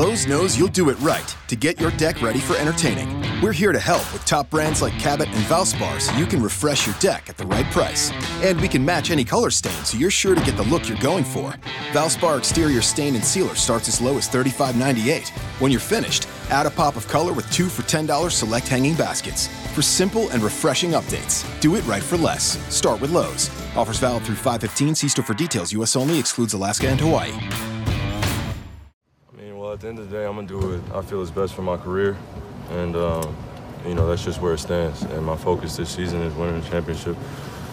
Lowe's knows you'll do it right to get your deck ready for entertaining. We're here to help with top brands like Cabot and Valspar so you can refresh your deck at the right price. And we can match any color stain so you're sure to get the look you're going for. Valspar exterior stain and sealer starts as low as $35.98. When you're finished, add a pop of color with two for $10 select hanging baskets. For simple and refreshing updates, do it right for less. Start with Lowe's. Offers valid through 515. See store for details. U.S. only excludes Alaska and Hawaii. I mean, well, at the end of the day, I'm gonna do what I feel is best for my career, and um, you know that's just where it stands. And my focus this season is winning the championship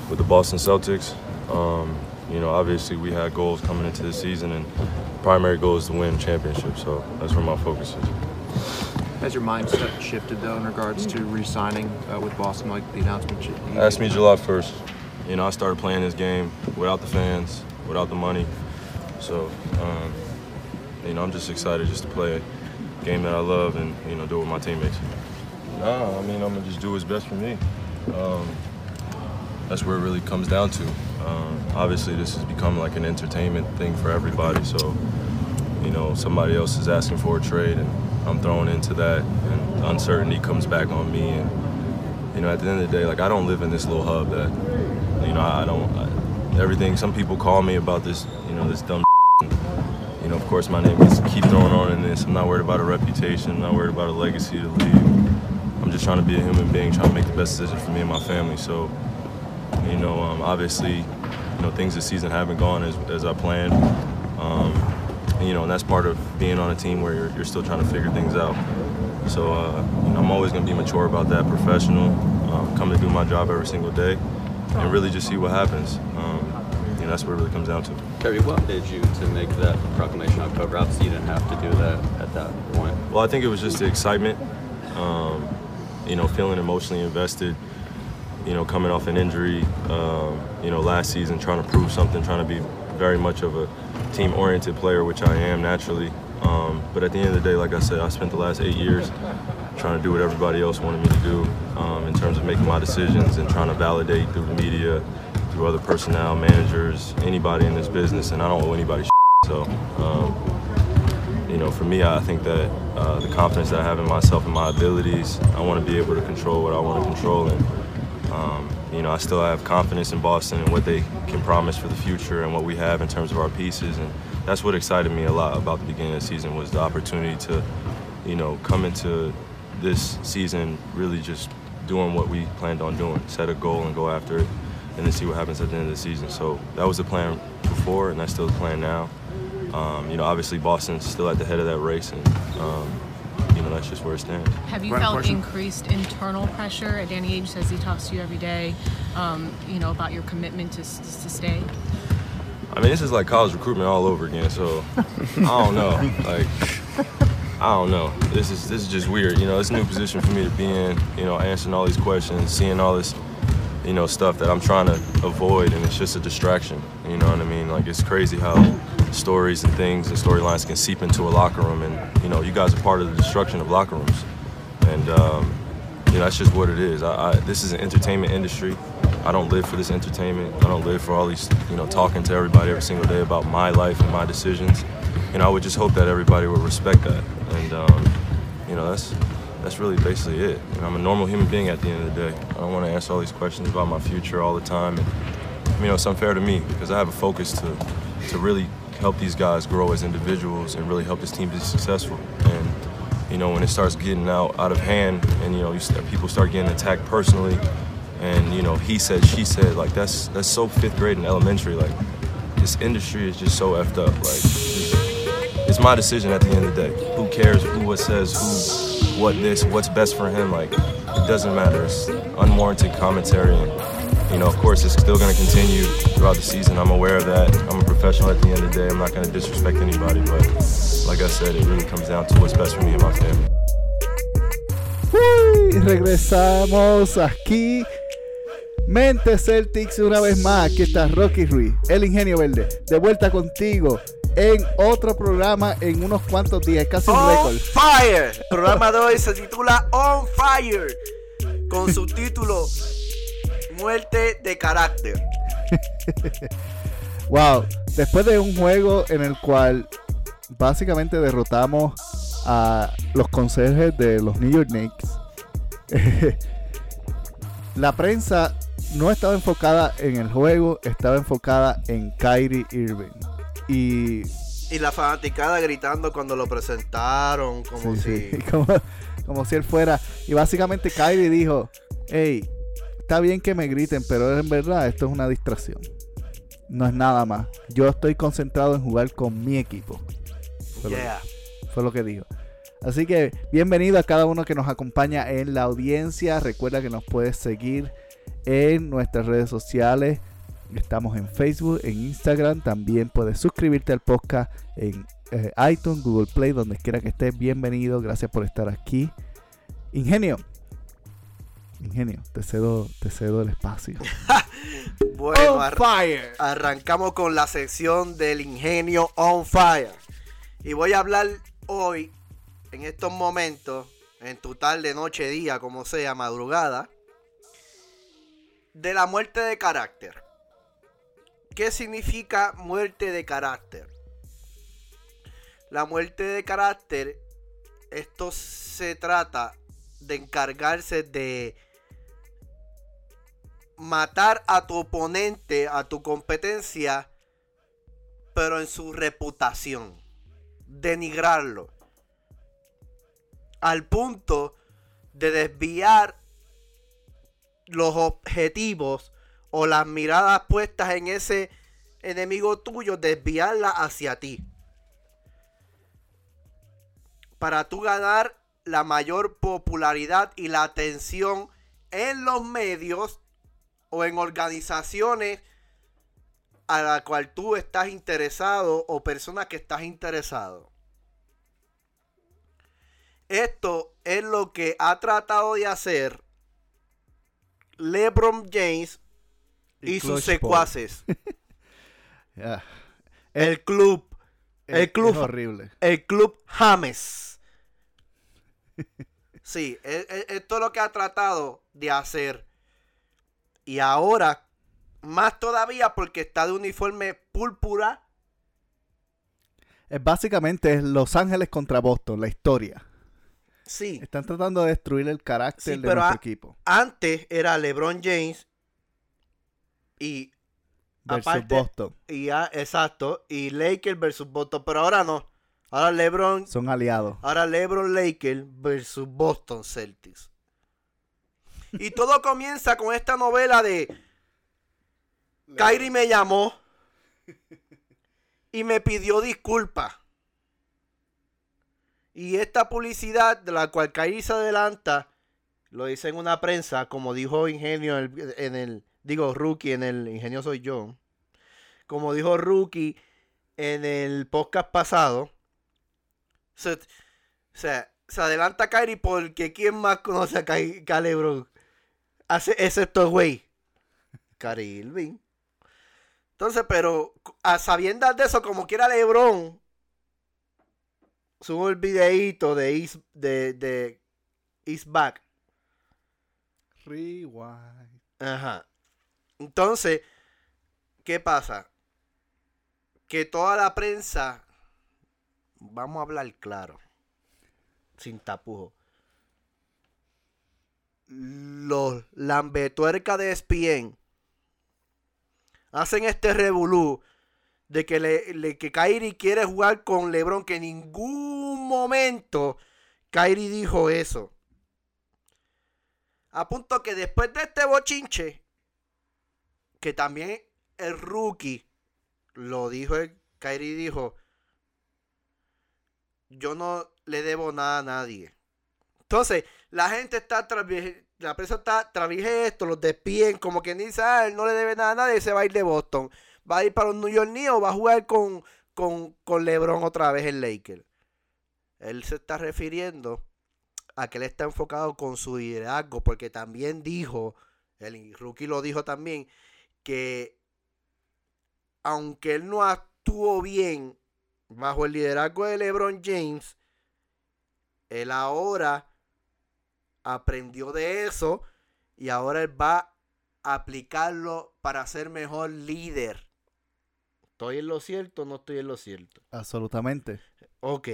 with the Boston Celtics. Um, you know, obviously we had goals coming into the season, and primary goal is to win championship. So that's where my focus is. Has your mindset shifted though in regards to re-signing uh, with Boston, like the announcement? You Ask me July 1st. You know, I started playing this game without the fans, without the money. So, um, you know, I'm just excited just to play a game that I love and, you know, do it with my teammates. No, I mean, I'm going to just do what's best for me. Um, that's where it really comes down to. Um, obviously, this has become like an entertainment thing for everybody. So, you know, somebody else is asking for a trade and I'm thrown into that, and uncertainty comes back on me. And you know, at the end of the day, like I don't live in this little hub that, you know, I, don't. I, everything. Some people call me about this, you know, this dumb. And, you know, of course, my name is keep throwing on in this. I'm not worried about a reputation. I'm not worried about a legacy to leave. I'm just trying to be a human being, trying to make the best decision for me and my family. So, you know, um, obviously, you know, things this season haven't gone as, as I planned. Um, you know, and that's part of being on a team where you're, you're still trying to figure things out. So, uh, you know, I'm always going to be mature about that, professional, um, come to do my job every single day, and really just see what happens. Know, that's what it really comes down to. Kerry, what led you to make that proclamation October? Obviously, you didn't have to do that at that point. Well, I think it was just the excitement, um, you know, feeling emotionally invested, you know, coming off an injury, um, you know, last season, trying to prove something, trying to be very much of a team-oriented player, which I am naturally. Um, but at the end of the day, like I said, I spent the last eight years trying to do what everybody else wanted me to do um, in terms of making my decisions and trying to validate through the media, through other personnel, managers, anybody in this business, and I don't owe anybody shit. So, um, you know, for me, I think that uh, the confidence that I have in myself and my abilities, I want to be able to control what I want to control. And, um, you know, I still have confidence in Boston and what they can promise for the future and what we have in terms of our pieces. And that's what excited me a lot about the beginning of the season was the opportunity to, you know, come into this season really just doing what we planned on doing, set a goal and go after it, and then see what happens at the end of the season. So that was the plan before, and that's still the plan now. Um, you know, obviously Boston's still at the head of that race, and um, you know, that's just where it stands. Have you felt question? increased internal pressure? Danny Ainge says he talks to you every day, um, you know, about your commitment to, to stay. I mean, this is like college recruitment all over again. So I don't know. Like, I don't know. This is this is just weird. You know, it's a new position for me to be in. You know, answering all these questions, seeing all this, you know, stuff that I'm trying to avoid, and it's just a distraction. You know what I mean? Like, it's crazy how stories and things and storylines can seep into a locker room, and you know, you guys are part of the destruction of locker rooms, and um, you know, that's just what it is. I, I, this is an entertainment industry. I don't live for this entertainment. I don't live for all these, you know, talking to everybody every single day about my life and my decisions. You know, I would just hope that everybody would respect that, and um, you know, that's that's really basically it. I'm a normal human being at the end of the day. I don't want to answer all these questions about my future all the time, and you know, it's unfair to me because I have a focus to to really help these guys grow as individuals and really help this team be successful. And you know, when it starts getting out out of hand, and you know, you start, people start getting attacked personally, and you know, he said, she said, like that's that's so fifth grade and elementary. Like this industry is just so effed up. Like it's my decision at the end of the day. Who cares who what says who, what this, what's best for him? Like it doesn't matter. It's unwarranted commentary and you know, of course, it's still going to continue throughout the season. I'm aware of that. I'm a professional at the end of the day. I'm not going to disrespect anybody, but like I said, it really comes down to what's best for me and my family. Uy, regresamos aquí. Mente Celtics una vez más. Aquí está Rocky Ruiz, el ingenio verde, de vuelta contigo en otro programa en unos cuantos días, casi un récord. On Fire. El programa de hoy se titula On Fire con su título muerte de carácter. wow, después de un juego en el cual básicamente derrotamos a los conserjes de los New York Knicks. la prensa no estaba enfocada en el juego, estaba enfocada en Kyrie Irving. Y Y la fanaticada gritando cuando lo presentaron, como Sí, si... sí, como, como si él fuera. Y básicamente Kyrie dijo, hey, está bien que me griten, pero en verdad esto es una distracción. No es nada más. Yo estoy concentrado en jugar con mi equipo. Fue, lo, fue lo que dijo. Así que bienvenido a cada uno que nos acompaña en la audiencia. Recuerda que nos puedes seguir en nuestras redes sociales. Estamos en Facebook, en Instagram. También puedes suscribirte al podcast en eh, iTunes, Google Play, donde quiera que estés. Bienvenido. Gracias por estar aquí. Ingenio. Ingenio, te cedo, te cedo el espacio. Bueno, On ar- fire. arrancamos con la sección del ingenio on fire. Y voy a hablar hoy, en estos momentos, en tu tarde, noche, día, como sea, madrugada, de la muerte de carácter. ¿Qué significa muerte de carácter? La muerte de carácter, esto se trata de encargarse de matar a tu oponente, a tu competencia, pero en su reputación. Denigrarlo. Al punto de desviar los objetivos o las miradas puestas en ese enemigo tuyo, desviarla hacia ti. Para tú ganar la mayor popularidad y la atención en los medios o en organizaciones a la cual tú estás interesado o personas que estás interesado. Esto es lo que ha tratado de hacer LeBron James y, Y sus secuaces. El club, el Es- club, horrible. el club James. Sí, e- e- esto es lo que ha tratado de hacer. Y ahora, más todavía porque está de uniforme púrpura. Es básicamente es Los Ángeles contra Boston, la historia. Sí, Están tratando de destruir el carácter Sí, de pero nuestro equipo. antes era LeBron James y Versus aparte- Boston. y ya, exacto, y Lakers versus Boston, pero ahora no. Ahora LeBron, Son aliados. ahora LeBron Lakers versus Boston Celtics. Y todo comienza con esta novela de Kyrie me llamó y me pidió disculpas. Y esta publicidad de la cual Kyrie se adelanta, lo dice en una prensa, como dijo Ingenio en el, en el- digo Rookie en el Ingenio soy yo, como dijo Rookie en el podcast pasado, se, se, se adelanta Kyrie porque ¿quién más conoce a, Ky- a LeBron? Hace, excepto güey, Kyrie Irving. Entonces, pero a sabiendas de eso, como quiera LeBron, subo el videíto de East, de, de East Back. Rewind. Ajá. Entonces, ¿qué pasa? Que toda la prensa, vamos a hablar claro, sin tapujo. Los lambetuercas de ESPN hacen este revolú de que, le, le- que Kyrie quiere jugar con LeBron, que en ningún momento Kyrie dijo eso. A punto que después de este bochinche, que también el rookie lo dijo, el Kyrie dijo, yo no le debo nada a nadie. Entonces, la gente está, la prensa está, travije esto, los despiden, como quien dice, ah, él no le debe nada a nadie, se va a ir de Boston. Va a ir para los New York Knicks o va a jugar con, con, con LeBron otra vez en Lakers. Él se está refiriendo a que él está enfocado con su liderazgo, porque también dijo, el rookie lo dijo también, que aunque él no actuó bien bajo el liderazgo de LeBron James, él ahora aprendió de eso y ahora él va a aplicarlo para ser mejor líder. ¿Estoy en lo cierto o no estoy en lo cierto? Absolutamente. Ok.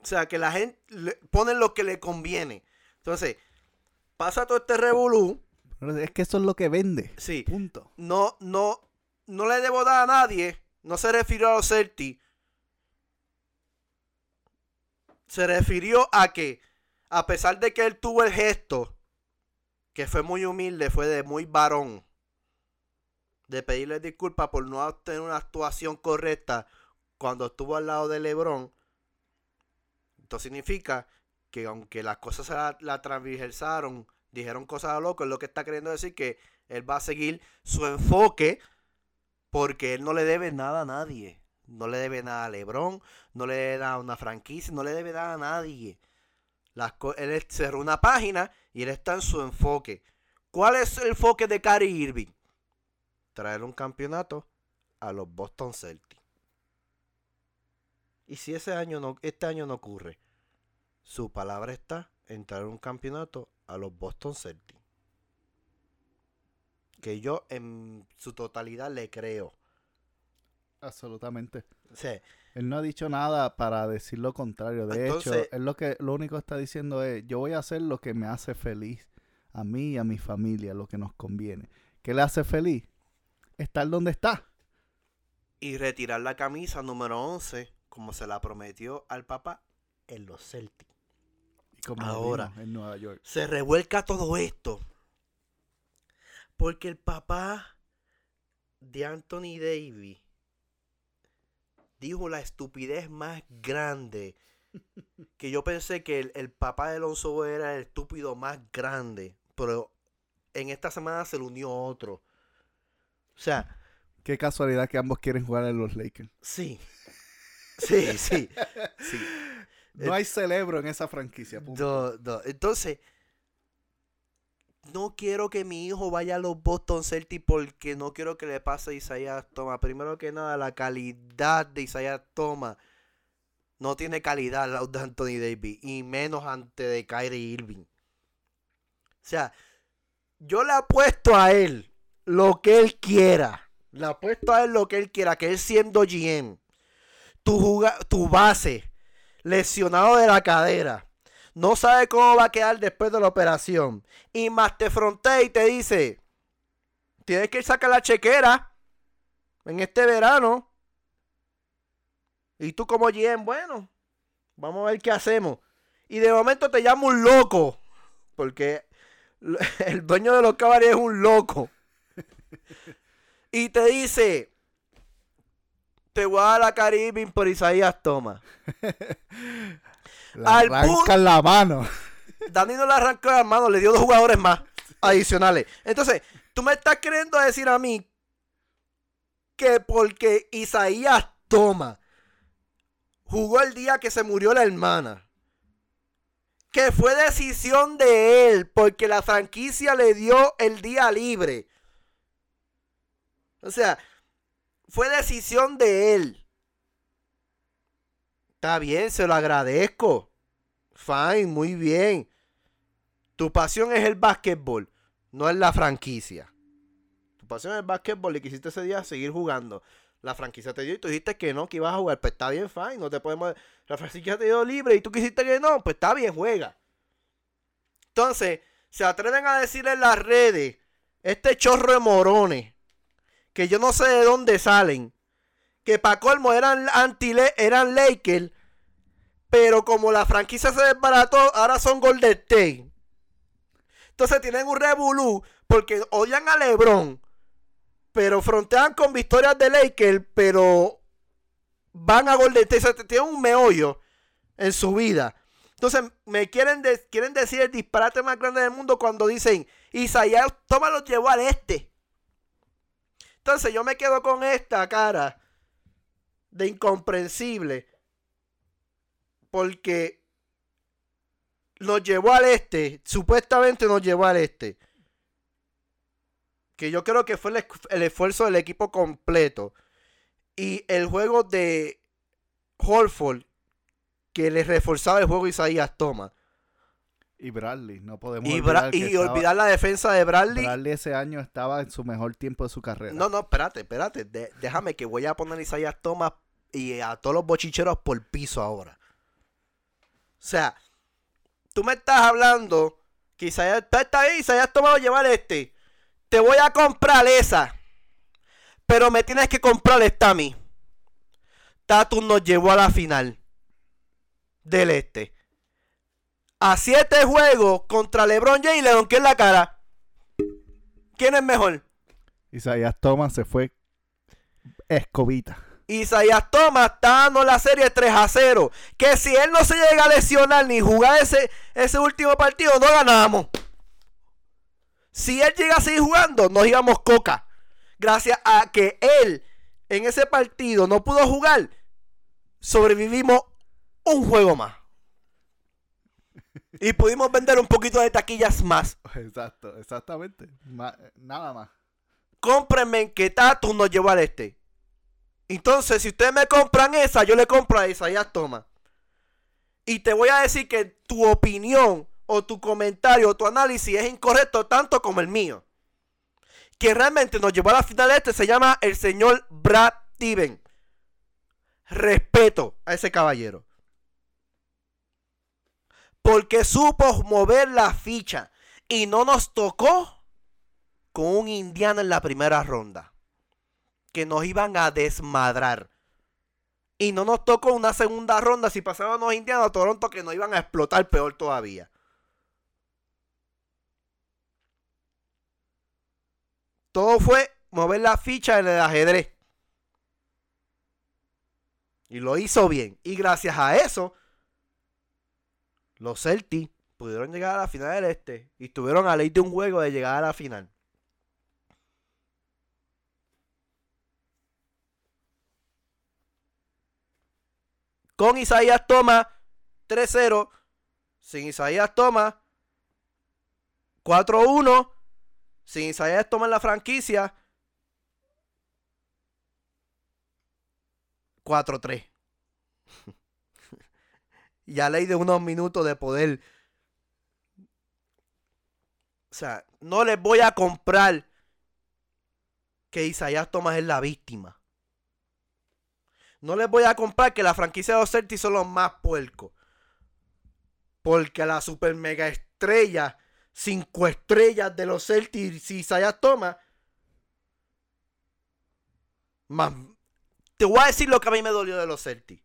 O sea, que la gente le ponen lo que le conviene. Entonces, pasa todo este revolú. Es que eso es lo que vende. Sí. Punto. No, no, no le debo dar a nadie. No se refirió a los Celtics. Se refirió a que, a pesar de que él tuvo el gesto, que fue muy humilde, fue de muy varón, de pedirle disculpas por no tener una actuación correcta cuando estuvo al lado de LeBron, esto significa que aunque las cosas se la, la transversaron, dijeron cosas a loco, es lo que está queriendo decir que él va a seguir su enfoque porque él no le debe nada a nadie. No le debe nada a LeBron, no le debe nada a una franquicia, no le debe nada a nadie. Las él cerró una página y él está en su enfoque. ¿Cuál es el enfoque de Kyrie Irving? Traer un campeonato a los Boston Celtics. Y si ese año no, este año no ocurre, su palabra está en traer un campeonato a los Boston Celtics. Que yo en su totalidad le creo. Absolutamente. Sea, Él no ha dicho nada para decir lo contrario. De Entonces- hecho, él lo que lo único que está diciendo es, yo voy a hacer lo que me hace feliz a mí y a mi familia, lo que nos conviene. ¿Qué le hace feliz? Estar donde está. y retirar la camisa número 11, como se la prometió al papá en los Celtics. Y como Ahora. en Nueva York. Se revuelca todo esto. Porque el papá de Anthony Davis dijo la estupidez más grande. Que yo pensé que el, el papá de Alonso era el estúpido más grande. Pero en esta semana se le unió otro. O sea, Qué casualidad que ambos quieren jugar en los Lakers. sí. Sí, sí. sí. No hay celebro en esa franquicia. punto. No, no. Entonces, no quiero que mi hijo vaya a los Boston Celtics porque no quiero que le pase a Isaiah Thomas. Primero que nada, la calidad de Isaiah Thomas no tiene calidad al lado de Anthony Davis y menos ante de Kyrie Irving. O sea, yo le apuesto a él lo que él quiera. Le apuesto a él lo que él quiera, que él siendo GM, tu, tu base, lesionado de la cadera, no sabe cómo va a quedar después de la operación, y más te frontea y te dice, tienes que sacar la chequera en este verano. Y tú como GM, bueno, vamos a ver qué hacemos. Y de momento te llama un loco, porque el dueño de los caballos es un loco. Y te dice, te voy a dar la Caribbean por Isaías Thomas. Le Al arrancan la mano. Dani no le arrancó las manos, le dio dos jugadores más adicionales. Entonces, tú me estás queriendo decir a mí que porque Isaías Thomas jugó el día que se murió la hermana, que fue decisión de él, porque la franquicia le dio el día libre. O sea, fue decisión de él. Está bien, se lo agradezco. Fine, muy bien. Tu pasión es el básquetbol, no es la franquicia. Tu pasión es el básquetbol y quisiste ese día seguir jugando. La franquicia te dio y tú dijiste que no, que ibas a jugar. Pues está bien, fine, no te podemos. La franquicia te dio libre y tú quisiste que no, pues está bien, juega. Entonces, se atreven a decirle en las redes, este chorro de morones, que yo no sé de dónde salen, que para colmo eran anti eran Lakers, pero como la franquicia se desbarató, ahora son Golden State. Entonces tienen un revolú porque odian a LeBron, pero frontean con victorias de Lakers, pero van a Golden State. O sea, tienen un meollo en su vida. Entonces me quieren, de- quieren decir el disparate más grande del mundo cuando dicen Isaías Thomas los llevó al este. Entonces yo me quedo con esta cara de incomprensible. Porque nos llevó al este. Supuestamente nos llevó al este. Que yo creo que fue el, esf- el esfuerzo del equipo completo. Y el juego de Holford. Que le reforzaba el juego Isaías Thomas. Y Bradley, no podemos Y, olvidar que y estaba- olvidar la defensa de Bradley. Bradley ese año estaba en su mejor tiempo de su carrera. No, no, espérate, espérate. De- déjame que voy a poner a Isaías Thomas y a todos los bochicheros por piso ahora. sea, tú me estás hablando que Isaías está, ahí, Isaías tomado llevar este. Te voy a comprar esa. Pero me tienes que comprar esta a mí. Tatum nos llevó a la final del este. A siete juegos contra LeBron James y le donqué en la cara. ¿Quién es mejor? Isaías Thomas se fue escobita. Isaías Thomas está dando la serie 3 a 0. Que si él no se llega a lesionar ni jugar ese, ese último partido, no ganamos. Si él llega a seguir jugando, nos íbamos coca. Gracias a que él en ese partido no pudo jugar, sobrevivimos un juego más. Y pudimos vender un poquito de taquillas más. Exacto, exactamente. Ma- nada más. Cómprenme que Tatum nos llevó al este. Entonces, si ustedes me compran esa, yo le compro a esa, ya toma. Y te voy a decir que tu opinión o tu comentario o tu análisis es incorrecto tanto como el mío. Que realmente nos llevó a la final este se llama el señor Brad Steven. Respeto a ese caballero. Porque supo mover la ficha y no nos tocó con un indiano en la primera ronda. Que nos iban a desmadrar. Y no nos tocó una segunda ronda si pasaban los indianos a Toronto que nos iban a explotar peor todavía. Todo fue mover la ficha en el ajedrez. Y lo hizo bien. Y gracias a eso, los Celtics pudieron llegar a la final del este. Y estuvieron a ley de un juego de llegar a la final. Con Isaías Thomas 3-0. Sin Isaías Thomas 4-1. Sin Isaías Thomas en la franquicia 4-3. ya ley de unos minutos de poder. O sea, no les voy a comprar que Isaías Thomas es la víctima. No les voy a comprar que la franquicia de los Celtics son los más puercos. Porque la super mega estrella, cinco estrellas de los Celtics, si Isaiah Thomas. Te voy a decir lo que a mí me dolió de los Celtics.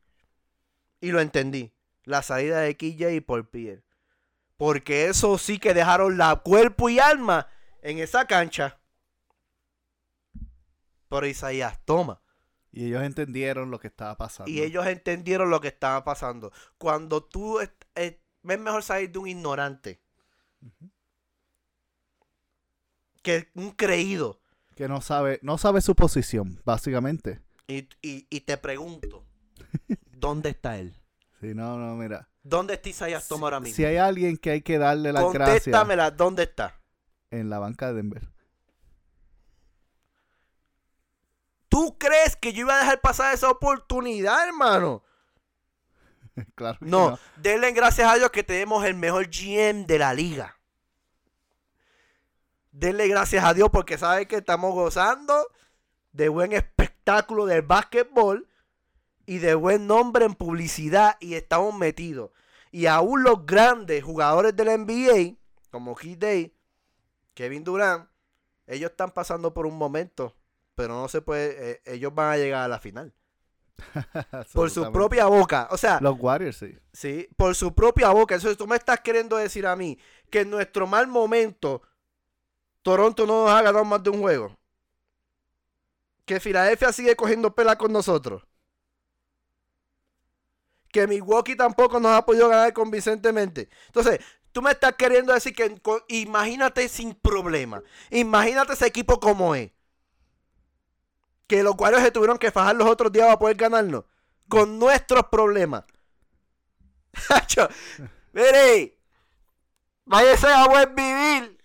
Y lo entendí. La salida de KJ y Paul Pierre. Porque eso sí que dejaron la cuerpo y alma en esa cancha. Pero Isaías Thomas. Y ellos entendieron lo que estaba pasando. Y ellos entendieron lo que estaba pasando. Cuando tú es, es- es mejor salir de un ignorante que un creído. Que no sabe, no sabe su posición, básicamente. Y, y- y te pregunto, ¿dónde está él? Sí, no, no, mira. ¿Dónde está Isaías Thomas ahora mismo? Si hay alguien que hay que darle las gracias Contéstamela, ¿dónde está? en la banca de Denver. ¿Tú crees que yo iba a dejar pasar esa oportunidad, hermano? claro. que No, denle gracias a Dios que tenemos el mejor GM de la liga. Denle gracias a Dios porque sabe que estamos gozando de buen espectáculo del básquetbol y de buen nombre en publicidad y estamos metidos. Y aún los grandes jugadores del NBA, como Heath Day, Kevin Durant, ellos están pasando por un momento, pero no se puede, eh, ellos van a llegar a la final. Por su propia boca. O sea, Los Warriors, sí. Sí, por su propia boca. Entonces tú me estás queriendo decir a mí que en nuestro mal momento Toronto no nos ha ganado más de un juego. Que Filadelfia sigue cogiendo pela con nosotros. Que Milwaukee tampoco nos ha podido ganar convincentemente. Entonces, tú me estás queriendo decir que imagínate sin problema. Imagínate ese equipo como es. Que los Warriors se tuvieron que fajar los otros días para poder ganarnos. Con nuestros problemas. Mire, váyase a buen vivir.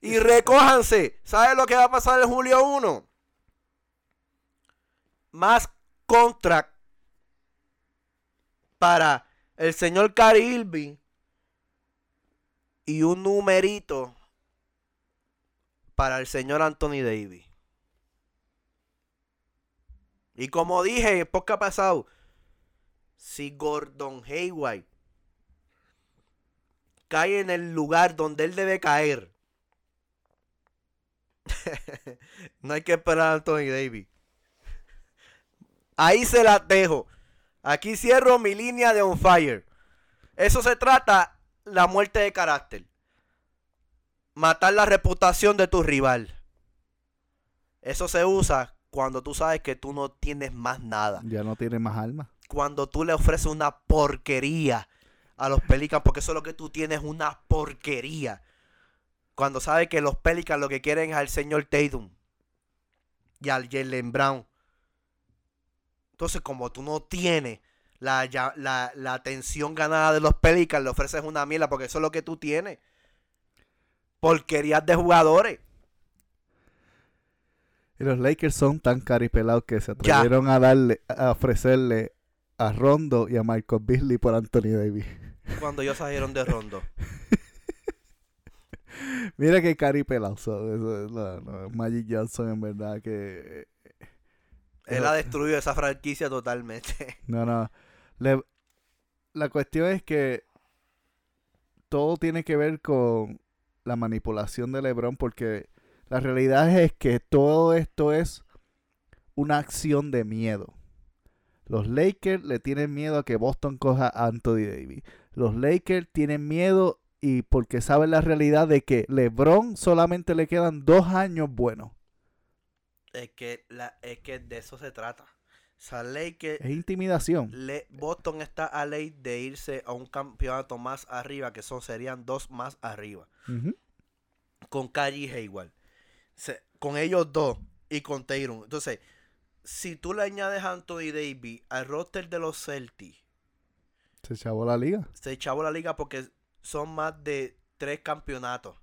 Y recójanse. ¿Sabe lo que va a pasar en julio 1? Más contract para el señor Cary Irving y un numerito para el señor Anthony Davis. Y como dije, en podcast pasado, si Gordon Hayward cae en el lugar donde él debe caer, no hay que esperar a Anthony Davis. Ahí se la dejo. Aquí cierro mi línea de on fire. Eso se trata la muerte de carácter. Matar la reputación de tu rival. Eso se usa cuando tú sabes que tú no tienes más nada. Ya no tiene más alma. Cuando tú le ofreces una porquería a los Pelicans, porque eso es lo que tú tienes, una porquería. Cuando sabes que los Pelicans lo que quieren es al señor Tatum y al Jalen Brown. Entonces, como tú no tienes la, la, la atención ganada de los Pelicans, le ofreces una mierda, porque eso es lo que tú tienes. Porquerías de jugadores. Y los Lakers son tan caripelados que se Ya. atrevieron a darle, a ofrecerle a Rondo y a Michael Beasley por Anthony Davis. Cuando ellos salieron de Rondo. Mira que no, no, Magic Johnson en verdad que... Él ha destruido esa franquicia totalmente. No, no. Le- la cuestión es que todo tiene que ver con la manipulación de LeBron porque la realidad es que todo esto es una acción de miedo. Los Lakers le tienen miedo a que Boston coja a Anthony Davis. Los Lakers tienen miedo y porque saben la realidad de que LeBron solamente le quedan dos años buenos. Es que, la, es que de eso se trata. O sea, Lakers, Es intimidación. le- Boston está a ley de irse a un campeonato más arriba, que son serían dos más arriba. Ujú. Con Kyrie Hayward. Se- con ellos dos y con Tatum. Entonces, si tú le añades a Anthony Davis al roster de los Celtics, Se chavó la liga. se echaba la liga porque son más de tres campeonatos.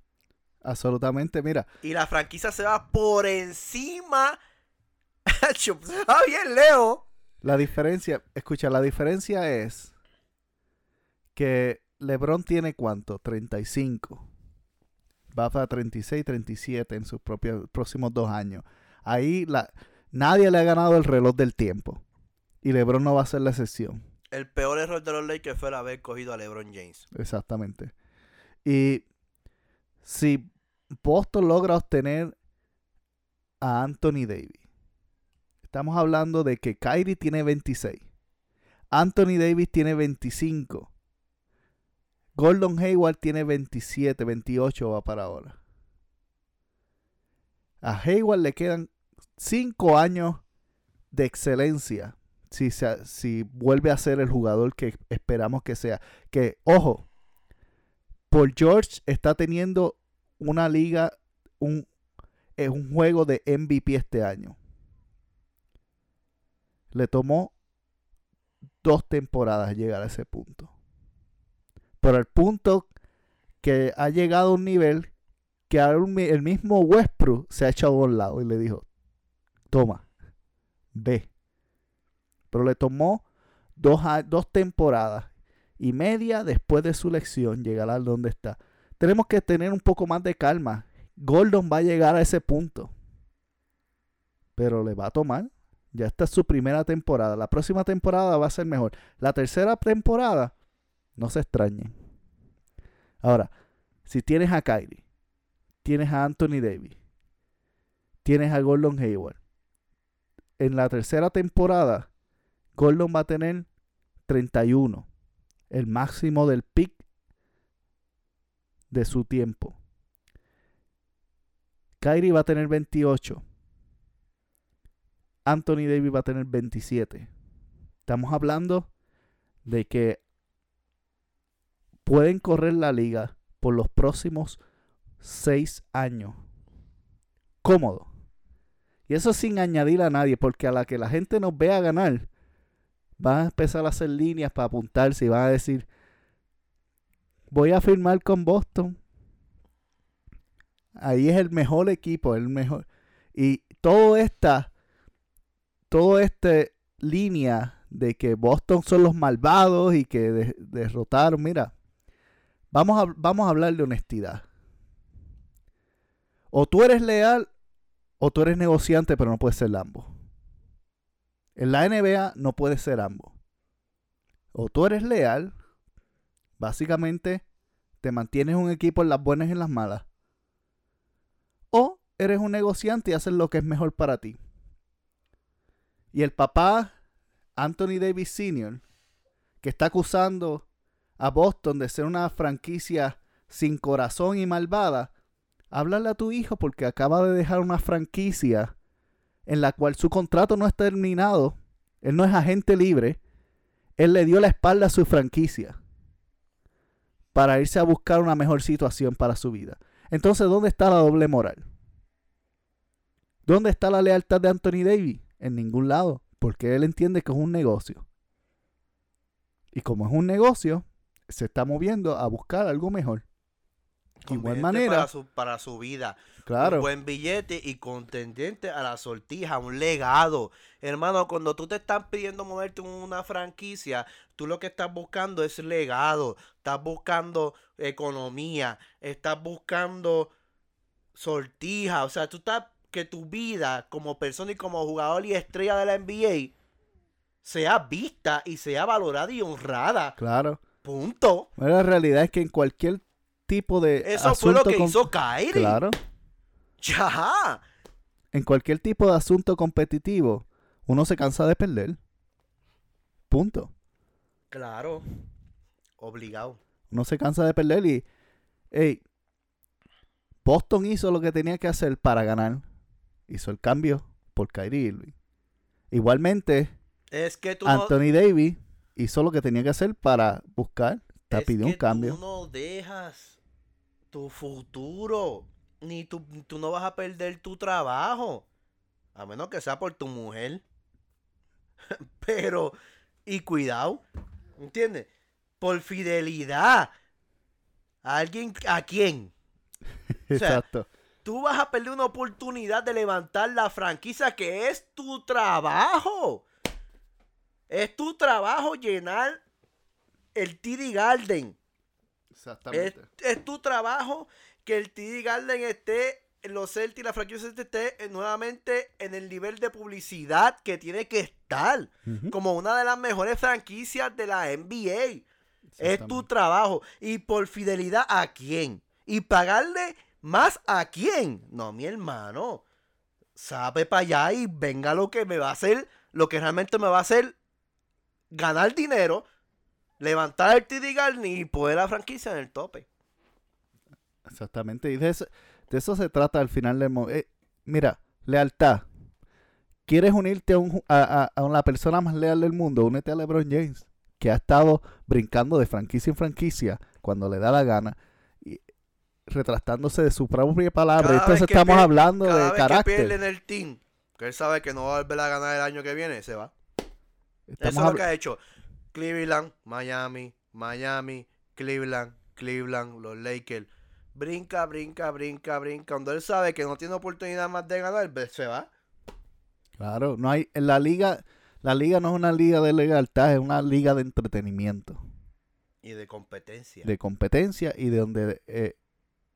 Absolutamente. Mira, Y la franquicia se va por encima. se va bien lejos. La diferencia, escucha, la diferencia es que LeBron tiene cuánto? 35. Va para 36, 37 en sus propios próximos dos años. Ahí la, nadie le ha ganado el reloj del tiempo. Y LeBron no va a ser la excepción. El peor error de los Lakers fue el haber cogido a LeBron James. Exactamente. Y si Boston logra obtener a Anthony Davis, estamos hablando de que Kyrie tiene 26, Anthony Davis tiene 25, Gordon Hayward tiene 27, 28 va para ahora. A Hayward le quedan 5 años de excelencia si, se- si vuelve a ser el jugador que esperamos que sea. Que, ojo, Paul George está teniendo una liga, un, es un juego de MVP este año. Le tomó dos temporadas llegar a ese punto. Pero el punto que ha llegado a un nivel que el mismo Westbrook se ha echado a un lado y le dijo, toma, ve. Pero le tomó dos, dos temporadas y media después de su elección llegar a donde está. Tenemos que tener un poco más de calma. Gordon va a llegar a ese punto. Pero le va a tomar. Ya esta es su primera temporada. La próxima temporada va a ser mejor. La tercera temporada, no se extrañen. Ahora, si tienes a Kyrie, tienes a Anthony Davis, tienes a Gordon Hayward, en la tercera temporada, Gordon va a tener 31, el máximo del pick de su tiempo. Kyrie va a tener 28. Anthony Davis va a tener 27. Estamos hablando de que pueden correr la liga por los próximos 6 años. Cómodo. Y eso sin añadir a nadie, porque a la que la gente nos vea ganar, van a empezar a hacer líneas para apuntarse y van a decir, voy a firmar con Boston. Ahí es el mejor equipo, el mejor. Y todo esta, todo este línea de que Boston son los malvados y que de- derrotaron, mira, vamos a, vamos a hablar de honestidad. O tú eres leal o tú eres negociante, pero no puedes ser ambos. En la NBA no puedes ser ambos. O tú eres leal, básicamente te mantienes un equipo en las buenas y en las malas. O eres un negociante y haces lo que es mejor para ti. Y el papá, Anthony Davis Sr., que está acusando a Boston de ser una franquicia sin corazón y malvada, háblale a tu hijo porque acaba de dejar una franquicia en la cual su contrato no está terminado. Él no es agente libre. Él le dio la espalda a su franquicia para irse a buscar una mejor situación para su vida. Entonces, ¿dónde está la doble moral? ¿Dónde está la lealtad de Anthony Davis? En ningún lado, porque él entiende que es un negocio. Y como es un negocio, se está moviendo a buscar algo mejor. De igual manera, Para su, para su vida. Claro, Un buen billete y contendiente a la sortija, un legado. Hermano, cuando tú te estás pidiendo moverte en una franquicia, tú lo que estás buscando es legado. Estás buscando economía. Estás buscando sortija. O sea, tú estás que tu vida como persona y como jugador y estrella de la NBA sea vista y sea valorada y honrada. claro. Punto. Bueno, la realidad es que en cualquier tipo de Eso fue lo que con- hizo Kyrie. Claro. Ya. En cualquier tipo de asunto competitivo, uno se cansa de perder. Punto. Claro. Obligado. Uno se cansa de perder y. Hey, Boston hizo lo que tenía que hacer para ganar. Hizo el cambio por Kyrie Irving. Igualmente, Es que tú no, Anthony Davis hizo lo que tenía que hacer para buscar. Te pidió un cambio. Tú no dejas tu futuro. Ni tú, tú no vas a perder tu trabajo. A menos que sea por tu mujer. Pero, y cuidado. ¿Entiendes? Por fidelidad. ¿A alguien? ¿A quién? o sea, Exacto. Tú vas a perder una oportunidad de levantar la franquicia que es tu trabajo. Es tu trabajo llenar el TD Garden. Es, Exactamente. es tu trabajo que el TD Garden esté, los Celtics, la franquicia esté eh, nuevamente en el nivel de publicidad que tiene que estar. Como una de las mejores franquicias de la NBA. Es tu trabajo. ¿Y por fidelidad a quién? ¿Y pagarle más a quién? No, mi hermano. Sabe para allá y venga lo que me va a hacer, lo que realmente me va a hacer ganar dinero, levantar el TD Garden y poner la franquicia en el tope. Exactamente. Y de eso, de eso se trata al final del eh, mira, lealtad. ¿Quieres unirte a, un a, a- a la persona más leal del mundo? Únete a LeBron James, que ha estado brincando de franquicia en franquicia cuando le da la gana y retractándose de su propia palabra. Cada entonces que estamos pier- hablando Cada de vez que carácter. pierde en el team, que él sabe que no va a volver a ganar el año que viene, se va. Estamos Eso es lo que ha hecho Cleveland, Miami, Miami, Cleveland, Cleveland, los Lakers. Brinca, brinca, brinca, brinca. Cuando él sabe que no tiene oportunidad más de ganar, pues, se va. Claro, no hay en la liga, la liga no es una liga de lealtad, es una liga de entretenimiento. Y de competencia. de competencia y de donde eh,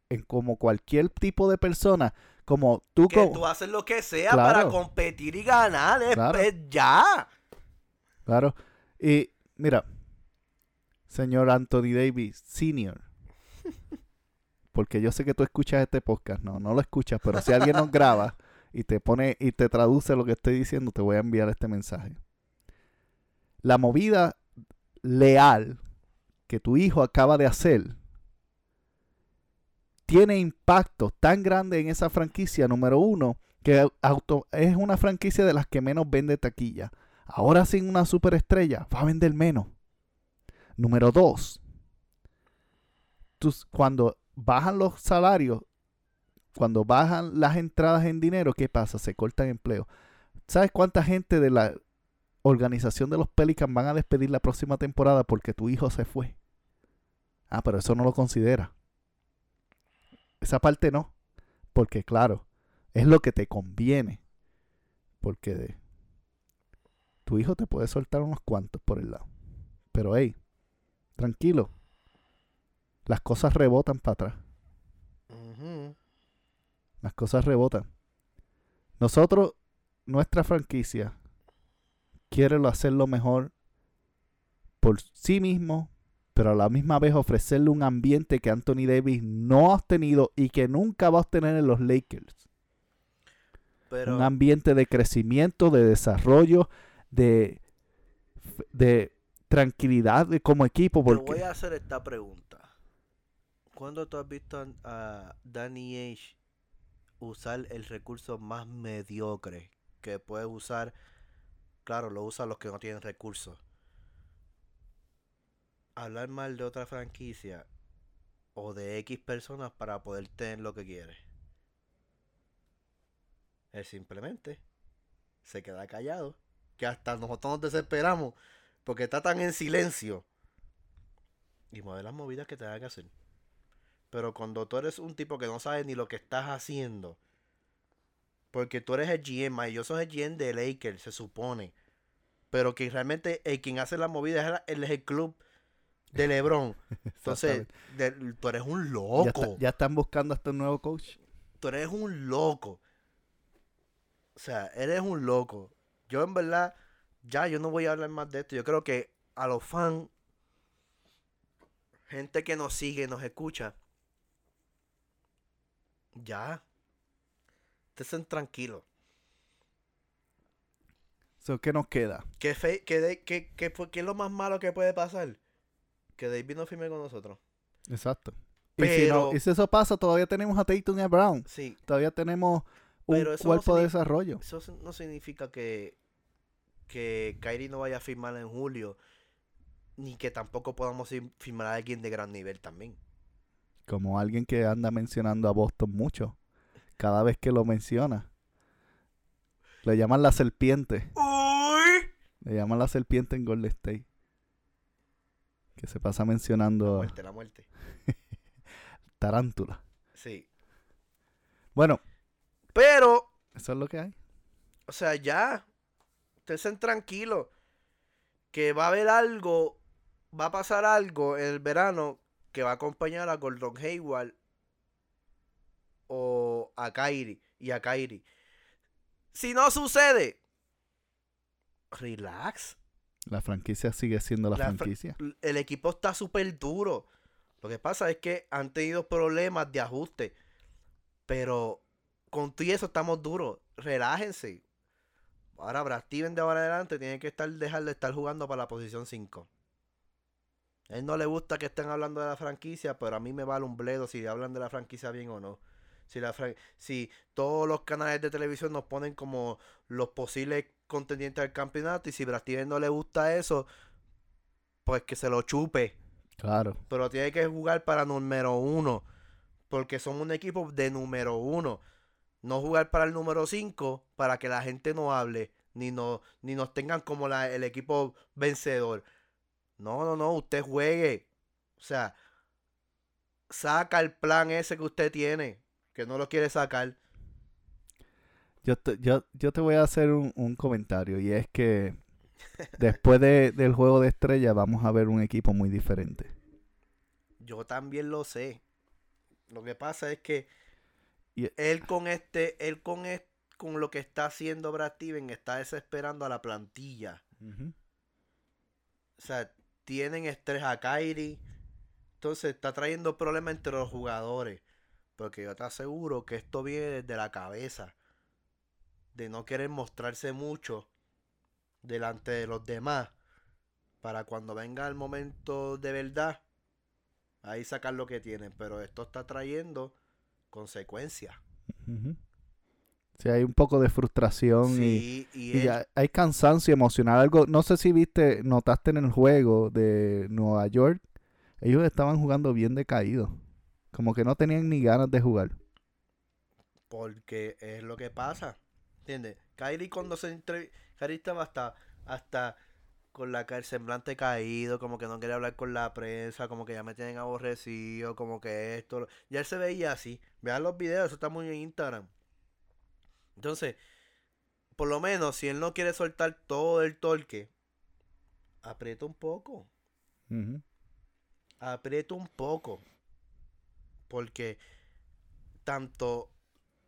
en como cualquier tipo de persona como tú que como tú haces lo que sea Claro. para competir y ganar. Claro. es ya. claro y mira señor Anthony Davis Senior porque yo sé que tú escuchas este podcast no no lo escuchas pero si alguien nos graba y te pone y te traduce lo que estoy diciendo te voy a enviar este mensaje la movida leal que tu hijo acaba de hacer tiene impacto tan grande en esa franquicia, número uno, que auto, es una franquicia de las que menos vende taquilla. Ahora sin una superestrella, va a vender menos. Número dos, tus- cuando bajan los salarios, cuando bajan las entradas en dinero, ¿qué pasa? Se cortan empleo. ¿Sabes cuánta gente de la organización de los Pelicans van a despedir la próxima temporada porque tu hijo se fue? Ah, pero eso no lo considera. Esa parte no. Porque claro, es lo que te conviene. Porque de- tu hijo te puede soltar unos cuantos por el lado. Pero hey, tranquilo. Las cosas rebotan para atrás. Las cosas rebotan. Nosotros, nuestra franquicia, quiere lo- hacer lo mejor por sí mismo, pero a la misma vez ofrecerle un ambiente que Anthony Davis no ha obtenido y que nunca va a obtener en los Lakers. Pero Un ambiente de crecimiento, de desarrollo, de, de tranquilidad de- como equipo. te voy a hacer esta pregunta. ¿Cuándo tú has visto a- Danny Ainge usar el recurso más mediocre que puede usar? Claro, lo usan los que no tienen recursos. Hablar mal de otra franquicia o de X personas para poder tener lo que quiere. Él simplemente se queda callado. Que hasta nosotros nos desesperamos. Porque está tan en silencio. Y mueve las movidas que tenga que hacer. Pero cuando tú eres un tipo que no sabe ni lo que estás haciendo. Porque tú eres el GM, y yo soy el GM de Lakers, se supone. Pero que realmente el quien hace la movida es el, es el club de LeBron. Entonces, de- tú eres un ya, loco. está- ya están buscando hasta un nuevo coach. Tú eres un loco. O sea, eres un loco. Yo en verdad, ya yo no voy a hablar más de esto. Yo creo que a los fans, gente que nos sigue, nos escucha, ya. Estén tranquilos. So, ¿Qué nos queda? ¿Qué, fe- qué, de- qué- qué fue- qué es lo más malo que puede pasar? Que David no firme con nosotros. Exacto. Y, si no- Pero- y si eso pasa, todavía tenemos a Tatum y a Brown. Sí, Todavía tenemos un no cuerpo de desarrollo. Eso no significa que, que Kyrie no vaya a firmar en julio, ni que tampoco podamos ir- firmar a alguien de gran nivel también. Como alguien que anda mencionando a Boston mucho. Cada vez que lo menciona. Le llaman la serpiente. ¡Uy! Le llaman la serpiente en Golden State. Que se pasa La mencionando muerte, la muerte. tarántula. Sí. Bueno, Pero, eso es lo que hay. o sea, ya. Estén tranquilos. Que va a haber algo, va a pasar algo en el verano que va a acompañar a Gordon Hayward o a Kyrie y a Kyrie. Si no sucede, relax. La franquicia sigue siendo la, La fra- franquicia. El equipo está súper duro. Lo que pasa es que han tenido problemas de ajuste. Pero con todo y eso estamos duros. Relájense. Ahora Brad Steven de ahora adelante tiene que estar, dejar de estar jugando para la posición 5. Él no le gusta que estén hablando de la franquicia, pero a mí me vale un bledo si hablan de la franquicia bien o no. Si, la fran- si todos los canales de televisión nos ponen como los posibles contendientes al campeonato y si Steven no le gusta eso, pues que se lo chupe. Claro. Pero tiene que jugar para número uno. Porque somos un equipo de número uno. No jugar para el número 5 para que la gente no hable. Ni, no, ni nos tengan como la- el equipo vencedor. No, no, no. Usted juegue. O sea, saca el plan ese que usted tiene. Que no lo quiere sacar. Yo te, yo, yo te voy a hacer un, un comentario y es que después de- del juego de estrella vamos a ver un equipo muy diferente. Yo también lo sé. Lo que pasa es que Y- él con este, él con con lo que está haciendo Brad Steven está desesperando a la plantilla. O sea, tienen estrés a Kyrie. Entonces está trayendo problemas entre los jugadores. Porque yo te aseguro que esto viene desde la cabeza. De no querer mostrarse mucho delante de los demás. Para cuando venga el momento de verdad. Ahí sacar lo que tienen. Pero esto está trayendo consecuencias. Sí, hay un poco de frustración y, Sí, y, y él- hay- cansancio emocional. Algo, no sé si viste, notaste en el juego de Nueva York, ellos estaban jugando bien decaídos. Como que no tenían ni ganas de jugar. Porque es lo que pasa. ¿Entiendes? Kyrie cuando se entre... Kyrie estaba hasta, hasta con la el semblante caído, como que no quería hablar con la prensa, como que ya me tienen aborrecido, como que esto. lo- Ya él se veía así. Vean los videos, eso está muy en Instagram. Entonces, por lo menos, si él no quiere soltar todo el torque, aprieta un poco. Aprieta un poco. Porque tanto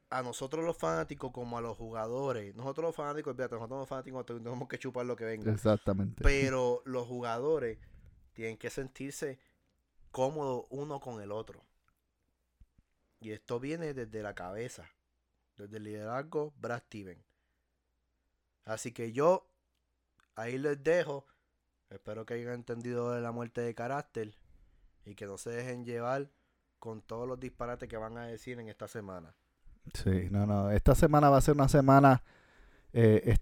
a nosotros los fanáticos como a los jugadores, nosotros los fanáticos, fíjate, nosotros los fanáticos tenemos que chupar lo que venga. Exactamente. Pero los jugadores tienen que sentirse cómodos uno con el otro. Y esto viene desde la cabeza, desde el liderazgo Brad Steven. Así que yo ahí les dejo. Espero que hayan entendido de la muerte de carácter y que no se dejen llevar con todos los disparates que van a decir en esta semana. Sí, no, no. Esta semana va a ser una semana eh,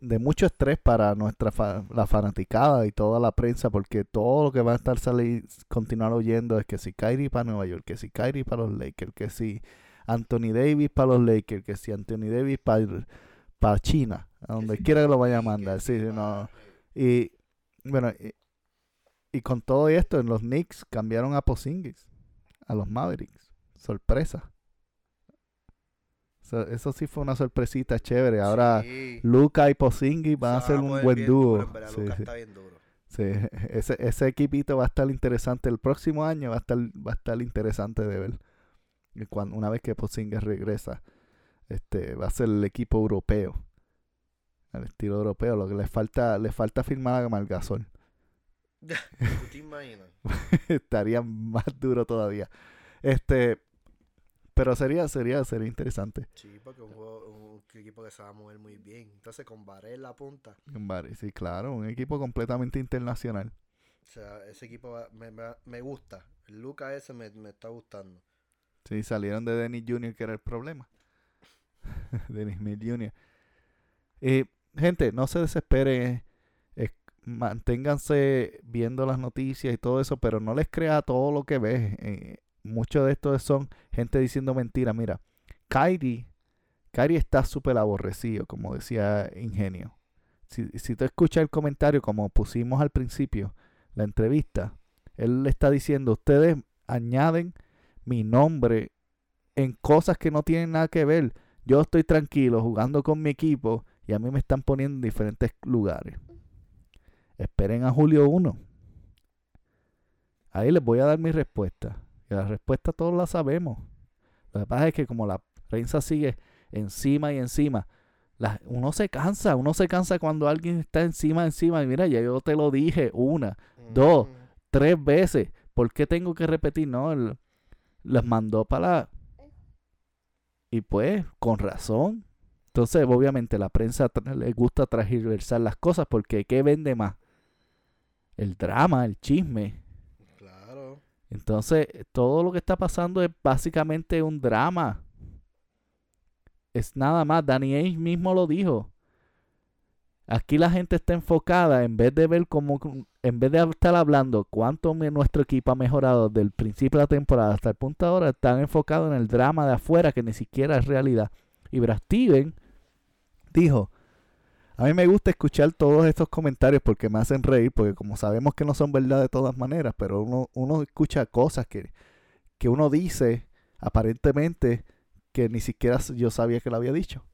de mucho estrés para nuestra fa- la fanaticada y toda la prensa, porque todo lo que va a estar salir, continuar oyendo es que si Kyrie para Nueva York, que si Kyrie para los Lakers, que si Anthony Davis para los Lakers, que si Anthony Davis para, para China, a donde quiera que lo vaya a mandar. Sí, no. Y bueno, y, y con todo esto, los Knicks cambiaron a Posingis, a los Mavericks. Sorpresa. Eso, eso sí fue una sorpresita chévere. Ahora Sí. Luca y Posingis van a Se ser un buen bien dúo. duro, en verdad, Sí, Luka sí. está bien duro. Sí, ese, ese equipito va a estar interesante. El próximo año va a estar, va a estar interesante de ver. Y cuando, una vez que Posingis regresa, este va a ser el equipo europeo. Al estilo europeo. Lo que le falta, le falta firmar a Margasol. ¿Tú te imaginas? Estaría más duro todavía. Este, pero sería, sería, sería interesante. Sí, porque un, juego- un equipo que se va a mover muy bien. Entonces, con Baré en la punta, Vale, sí, claro, un equipo completamente internacional. o sea, ese equipo va- me, me- me gusta. El Luca ese me, me está gustando. Sí, salieron de Dennis Jr., que era el problema. Dennis Smith Jr. Gente, no se desesperen. manténganse viendo las noticias y todo eso, pero no les crea todo lo que ves. Eh, mucho de esto son gente diciendo mentiras. Mira, Kyrie, Kyrie está súper aborrecido, como decía Ingenio. Si, si tú escuchas el comentario, como pusimos al principio, la entrevista, él le está diciendo, ustedes añaden mi nombre en cosas que no tienen nada que ver. Yo estoy tranquilo jugando con mi equipo y a mí me están poniendo en diferentes lugares. Esperen a julio 1. Ahí les voy a dar mi respuesta. Y la respuesta todos la sabemos. Lo que pasa es que como la prensa sigue encima y encima, la- uno se cansa, uno se cansa cuando alguien está encima, encima. Y mira, ya yo te lo dije una, Dos. Mm, tres veces. ¿Por qué tengo que repetir? No, él las mandó para la... Y pues, con razón. Entonces, obviamente, la prensa le gusta transversar las cosas porque ¿qué vende más? El drama, el chisme. Claro. Entonces, todo lo que está pasando es básicamente un drama. Es nada más. Danny Ainge mismo lo dijo. Aquí la gente está enfocada en vez de ver cómo, en vez de estar hablando cuánto nuestro equipo ha mejorado desde el principio de la temporada hasta el punto de ahora, están enfocados en el drama de afuera que ni siquiera es realidad. Y Brad Steven dijo, a mí me gusta escuchar todos estos comentarios porque me hacen reír, porque como sabemos que no son verdad de todas maneras, pero uno, uno escucha cosas que, que uno dice aparentemente que ni siquiera yo sabía que lo había dicho.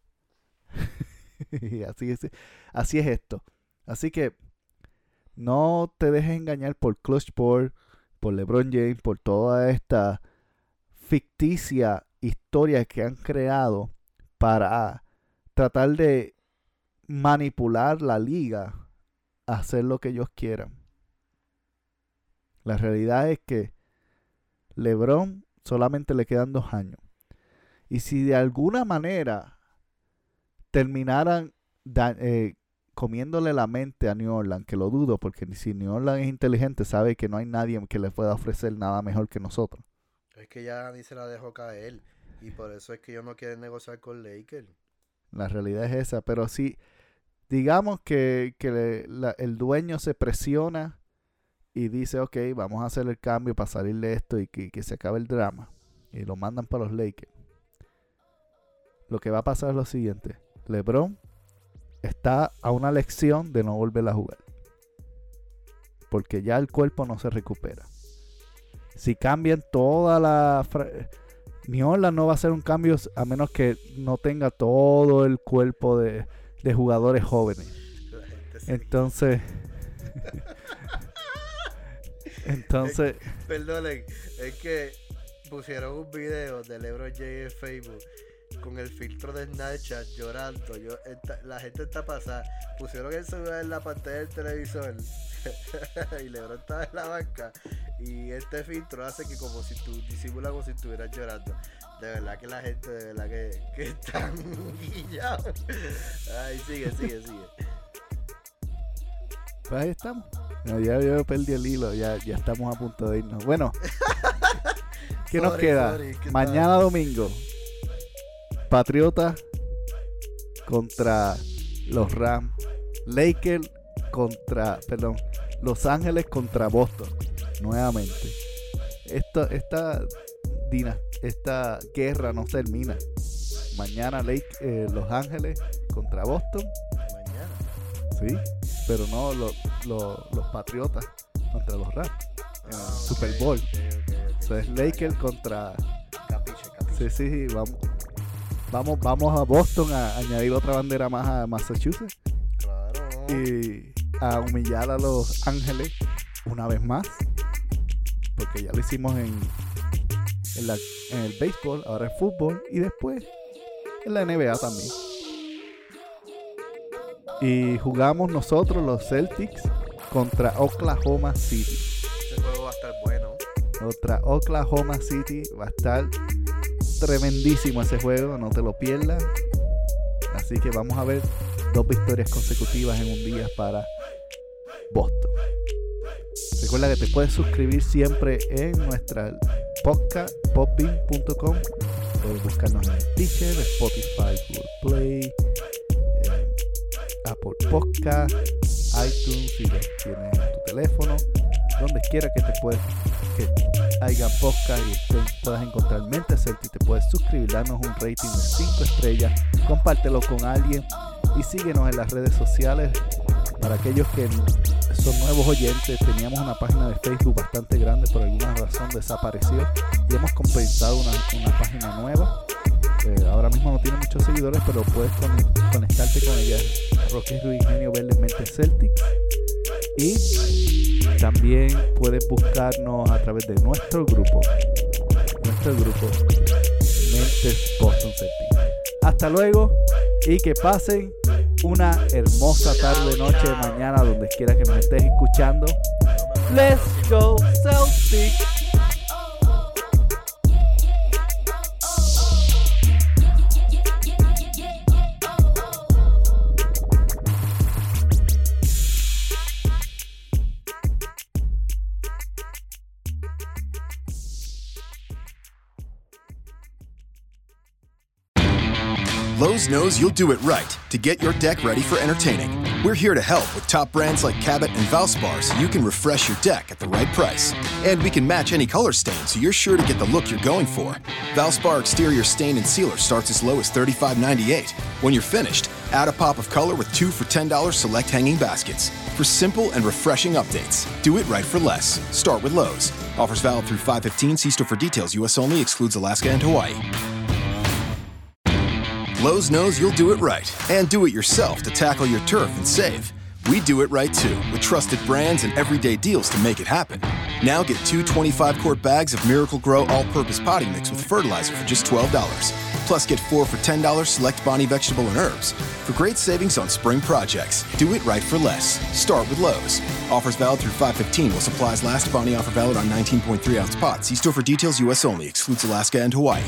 así es, así es esto. Así que no te dejes engañar por Clutch por LeBron James, por toda esta ficticia historia que han creado para tratar de manipular la liga a hacer lo que ellos quieran. La realidad es que LeBron solamente le quedan dos años. Y si de alguna manera terminaran da- eh, comiéndole la mente a New Orleans, que lo dudo, porque si New Orleans es inteligente, sabe que no hay nadie que le pueda ofrecer nada mejor que nosotros. Es que ya ni se la dejó caer. Y por eso es que ellos no quieren negociar con Lakers. La realidad es esa. Pero si digamos que, que le- la- el dueño se presiona y dice, ok, vamos a hacer el cambio para salir de esto y que, que se acabe el drama. Y lo mandan para los Lakers. Lo que va a pasar es lo siguiente. LeBron está a una lección de no volver a jugar. Porque ya el cuerpo no se recupera. Si cambian toda la... New no va a hacer un cambio a menos que no tenga todo el cuerpo de, de jugadores jóvenes. Entonces... Entonces... Perdonen, es que pusieron un video de LeBron James en Facebook con el filtro de Snapchat llorando. Yo, esta- la gente está pasada. Pusieron el celular en la pantalla del televisor y Lebron estaba en la banca. Y este filtro hace que como si tú disimula como si estuvieras llorando. De verdad que la gente, de verdad que, que están guillados. Ay, sigue, sigue, sigue. Pues ahí estamos. No, ya yo perdí el hilo, ya, ya estamos a punto de irnos. Bueno, ¿qué nos queda? sorry, Mañana domingo, Patriota contra los Rams, Lakers contra, perdón, Los Ángeles contra Boston, nuevamente. Esta, esta, dina- esta guerra no termina. Mañana Lake, eh, Los Ángeles contra Boston, Mañana. sí, pero no lo- lo- los Patriotas contra los Rams. Ah, Super Bowl. ok, ok, ok. Eso es Lakers contra Capiche, capiche. Sí, sí, sí, vamos. Vamos, vamos a Boston a añadir otra bandera más a Massachusetts Claro. y a humillar a Los Ángeles una vez más. Porque ya lo hicimos en, en, la- en el béisbol, ahora en fútbol y después en la NBA también. Y jugamos nosotros, los Celtics, contra Oklahoma City. Ese juego va a estar bueno. Contra Oklahoma City va a estar tremendísimo ese juego, no te lo pierdas. Así que vamos a ver dos victorias consecutivas en un día para Boston. Recuerda que te puedes suscribir siempre en nuestra podcast popbean.com. Puedes buscarnos en Stitcher, Spotify, Google Play, eh, Apple Podcast, iTunes si lo tienes en tu teléfono, donde quiera que te puedes que haya podcast y estén- puedas encontrar Mente Celtic, te puedes suscribir, darnos un rating de 5 estrellas, compártelo con alguien y síguenos en las redes sociales. Para aquellos que son nuevos oyentes, teníamos una página de Facebook bastante grande, por alguna razón desapareció y hemos compensado una, una página nueva. Eh, ahora mismo no tiene muchos seguidores, pero puedes con- conectarte con ella. Rocky Ruiz Ingenio Verde Mente Celtic. Y también puedes buscarnos a través de nuestro grupo. Nuestro grupo Mentes Boston Celtic. Hasta luego y que pasen una hermosa tarde, noche, mañana, donde quiera que nos estés escuchando. Let's go Celtic. Knows you'll do it right to get your deck ready for entertaining. We're here to help with top brands like Cabot and Valspar so you can refresh your deck at the right price. And we can match any color stain so you're sure to get the look you're going for. Valspar exterior stain and sealer starts as low as $35.98. When you're finished, add a pop of color with two for $10 select hanging baskets. For simple and refreshing updates, do it right for less. Start with Lowe's. Offers valid through 515. See store for details. U.S. only. Excludes Alaska and Hawaii. Lowe's knows you'll do it right and do it yourself to tackle your turf and save. We do it right too, with trusted brands and everyday deals to make it happen. Now get two 25 quart bags of Miracle Grow all purpose potting mix with fertilizer for just $12. Plus, get four for $10 select Bonnie vegetable and herbs. For great savings on spring projects, do it right for less. Start with Lowe's. Offers valid through 515 while supplies last. Bonnie offer valid on 19.3 ounce pots. See store for details, U.S. only. Excludes Alaska and Hawaii.